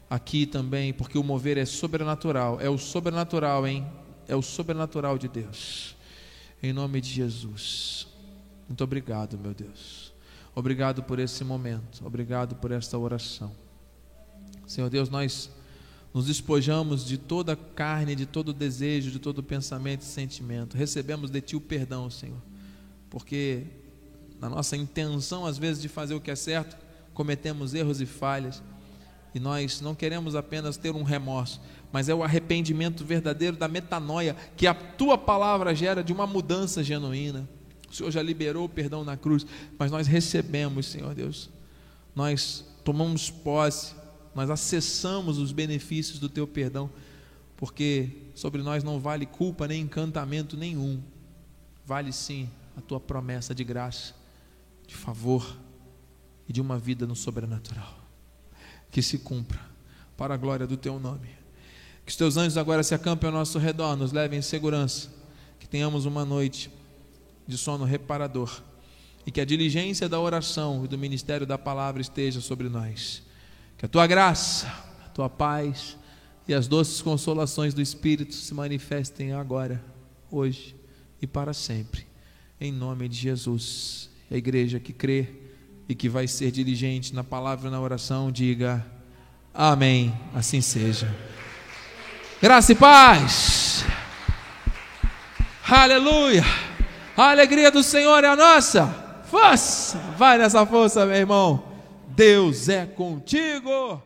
aqui também, porque o mover é sobrenatural. É o sobrenatural, hein? É o sobrenatural de Deus. Em nome de Jesus. Muito obrigado, meu Deus. Obrigado por esse momento. Obrigado por esta oração. Senhor Deus, nós nos despojamos de toda carne, de todo desejo, de todo pensamento e sentimento. Recebemos de Ti o perdão, Senhor. Porque na nossa intenção, às vezes, de fazer o que é certo, cometemos erros e falhas. E nós não queremos apenas ter um remorso, mas é o arrependimento verdadeiro da metanoia que a tua palavra gera de uma mudança genuína. O Senhor já liberou o perdão na cruz, mas nós recebemos, Senhor Deus. Nós tomamos posse, nós acessamos os benefícios do teu perdão, porque sobre nós não vale culpa nem encantamento nenhum. Vale sim a tua promessa de graça, de favor e de uma vida no sobrenatural. Que se cumpra para a glória do teu nome. Que os teus anjos agora se acampem ao nosso redor, nos levem em segurança. Que tenhamos uma noite de sono reparador. E que a diligência da oração e do ministério da palavra esteja sobre nós. Que a tua graça, a tua paz e as doces consolações do Espírito se manifestem agora, hoje e para sempre. Em nome de Jesus. A igreja que crê e que vai ser diligente na palavra e na oração, diga amém. Assim seja. Graça e paz. Aleluia. A alegria do Senhor é a nossa. Força! Vai nessa força, meu irmão. Deus é contigo.